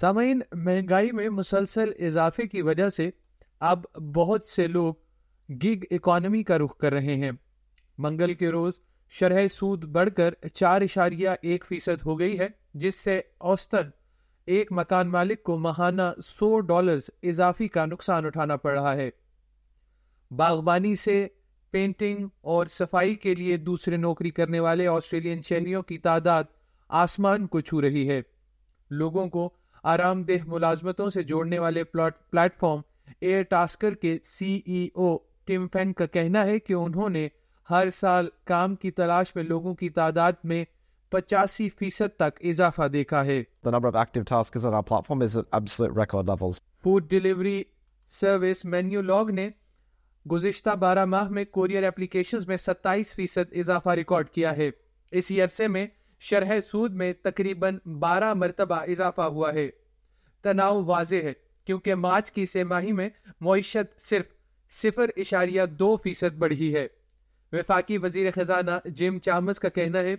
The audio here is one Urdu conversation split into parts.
سامعین، مہنگائی میں مسلسل اضافے کی وجہ سے اب بہت سے لوگ گگ اکانومی کا رخ کر رہے ہیں۔ منگل کے روز شرح سود بڑھ کر چار اشاریہ ایک فیصد ہو گئی ہے، جس سے اوسطن ایک مکان مالک کو ماہانہ سو ڈالرز اضافی کا نقصان اٹھانا پڑ رہا ہے۔ باغبانی سے پینٹنگ اور صفائی کے لیے دوسرے نوکری کرنے والے آسٹریلین شہریوں کی تعداد آسمان کو چھو رہی ہے۔ لوگوں کو آرام دہ ملازمتوں سے جوڑنے والے پلیٹ فارم ایئر ٹاسکر کے سی ای او ٹیم فین کا کہنا ہے کہ انہوں نے ہر سال کام کی تلاش میں لوگوں کی تعداد میں پچاسی فیصد تک اضافہ دیکھا ہے۔ Food delivery service Menulog نے گزشتہ بارہ ماہ میں کوریئر اپلیکیشنز میں ستائیس فیصد اضافہ ریکارڈ کیا ہے۔ اسی عرصے میں شرح سود میں تقریباً بارہ مرتبہ اضافہ ہوا ہے تناؤ واضح ہے کیونکہ مارچ کی سہ ماہی میں معیشت صرف صفر اشاریہ دو فیصد بڑھی ہے وفاقی وزیر خزانہ جم چامس کا کہنا ہے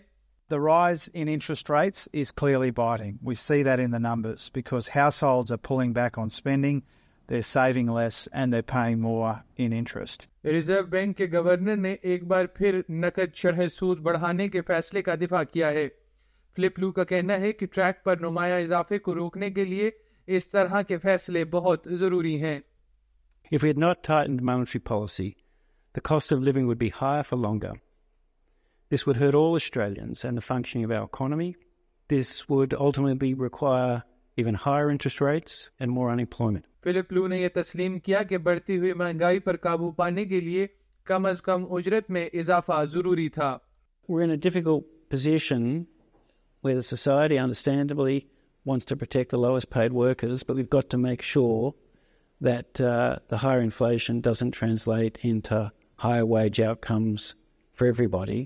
The rise in interest rates is clearly biting. We see that in the numbers because households are pulling back on spending, they're saving less and they're paying more in interest. Reserve bank کے گورنر نے ایک بار پھر نقد شرح سود بڑھانے کے فیصلے کا دفاع کیا ہے فلپ لو کا کہنا ہے کہ ٹریک پر نمایاں اضافے کو روکنے کے لیے اس طرح کے فیصلے بہت ضروری ہیں If we had not tightened monetary policy, the cost of living would be higher for longer. This would hurt all Australians and the functioning of our economy. This would ultimately require even higher interest rates and more unemployment. Philip Lowe نے یہ تسلیم کیا کہ بڑھتی ہوئی مہنگائی پر قابو پانے کے لیے کم از کم اجرت میں اضافہ ضروری تھا We're in a difficult position where the society understandably wants to protect the lowest paid workers, but we've got to make sure that uh, the higher inflation doesn't translate into higher wage outcomes for everybody.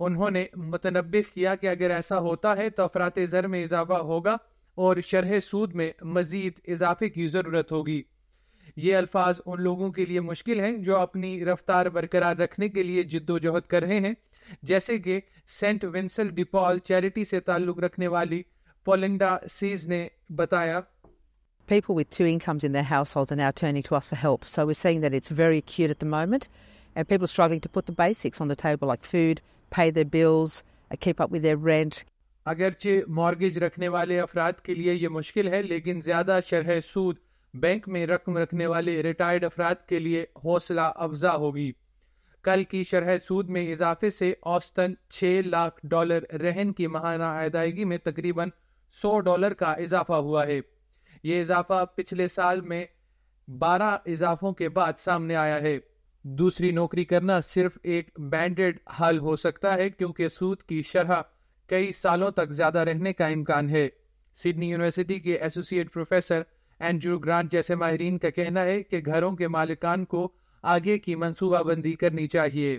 انہوں نے متنبع کیا کہ اگر ایسا ہوتا ہے تو افراد زر میں اضافہ ہوگا اور شرح سود میں مزید اضافے کی ضرورت ہوگی یہ الفاظ ان لوگوں کے لیے مشکل ہیں جو اپنی رفتار برقرار رکھنے کے لیے جد و جہد کر رہے ہیں جیسے کہ سینٹ ونسل ڈیپال چیریٹی سے تعلق رکھنے والی پولنڈا سیز نے بتایا People with two incomes in their households are now turning to us for help. So we're seeing that it's very acute at the moment, and people are struggling to put the basics on the table like food, pay their bills, uh, keep up with their rent, اگرچہ مارگیج رکھنے والے افراد کے لیے یہ مشکل ہے، لیکن زیادہ شرح سود بینک میں رقم رکھنے والے ریٹائرڈ افراد کے لیے حوصلہ افزا ہوگی۔ کل کی شرح سود میں اضافے سے اوسطن چھ لاکھ ڈالر رہن کی ماہانہ ادائیگی میں تقریباً سو ڈالر کا اضافہ ہوا ہے۔ یہ اضافہ پچھلے سال میں بارہ اضافوں کے بعد سامنے آیا ہے۔ دوسری نوکری کرنا صرف ایک بینڈڈ حل ہو سکتا ہے، کیونکہ سود کی شرح کئی سالوں تک زیادہ رہنے کا امکان ہے۔ سڈنی یونیورسٹی کے ایسوسیٹ پروفیسر اینڈرو گرانٹ جیسے ماہرین کا کہنا ہے کہ گھروں کے مالکان کو آگے کی منصوبہ بندی کرنی چاہیے۔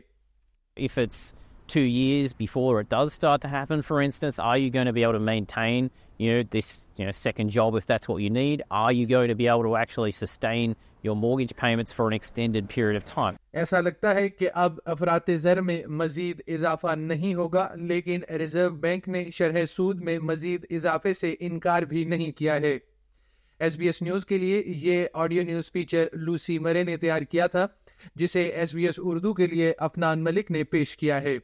If it's two years before it does start to happen, for instance, are you going to be able to maintain, you know, this, you know, second job if that's what you need? Are you going to be able to actually sustain your mortgage payments for an extended period of time? ایسا لگتا ہے کہ اب افراد زر میں مزید اضافہ نہیں ہوگا لیکن ریزرو بینک نے شرح سود میں مزید اضافے سے انکار بھی نہیں کیا ہے ایس بی ایس نیوز کے لیے یہ آڈیو نیوز فیچر لوسی مرے نے تیار کیا تھا جسے ایس بی ایس اردو کے لیے افنان ملک نے پیش کیا ہے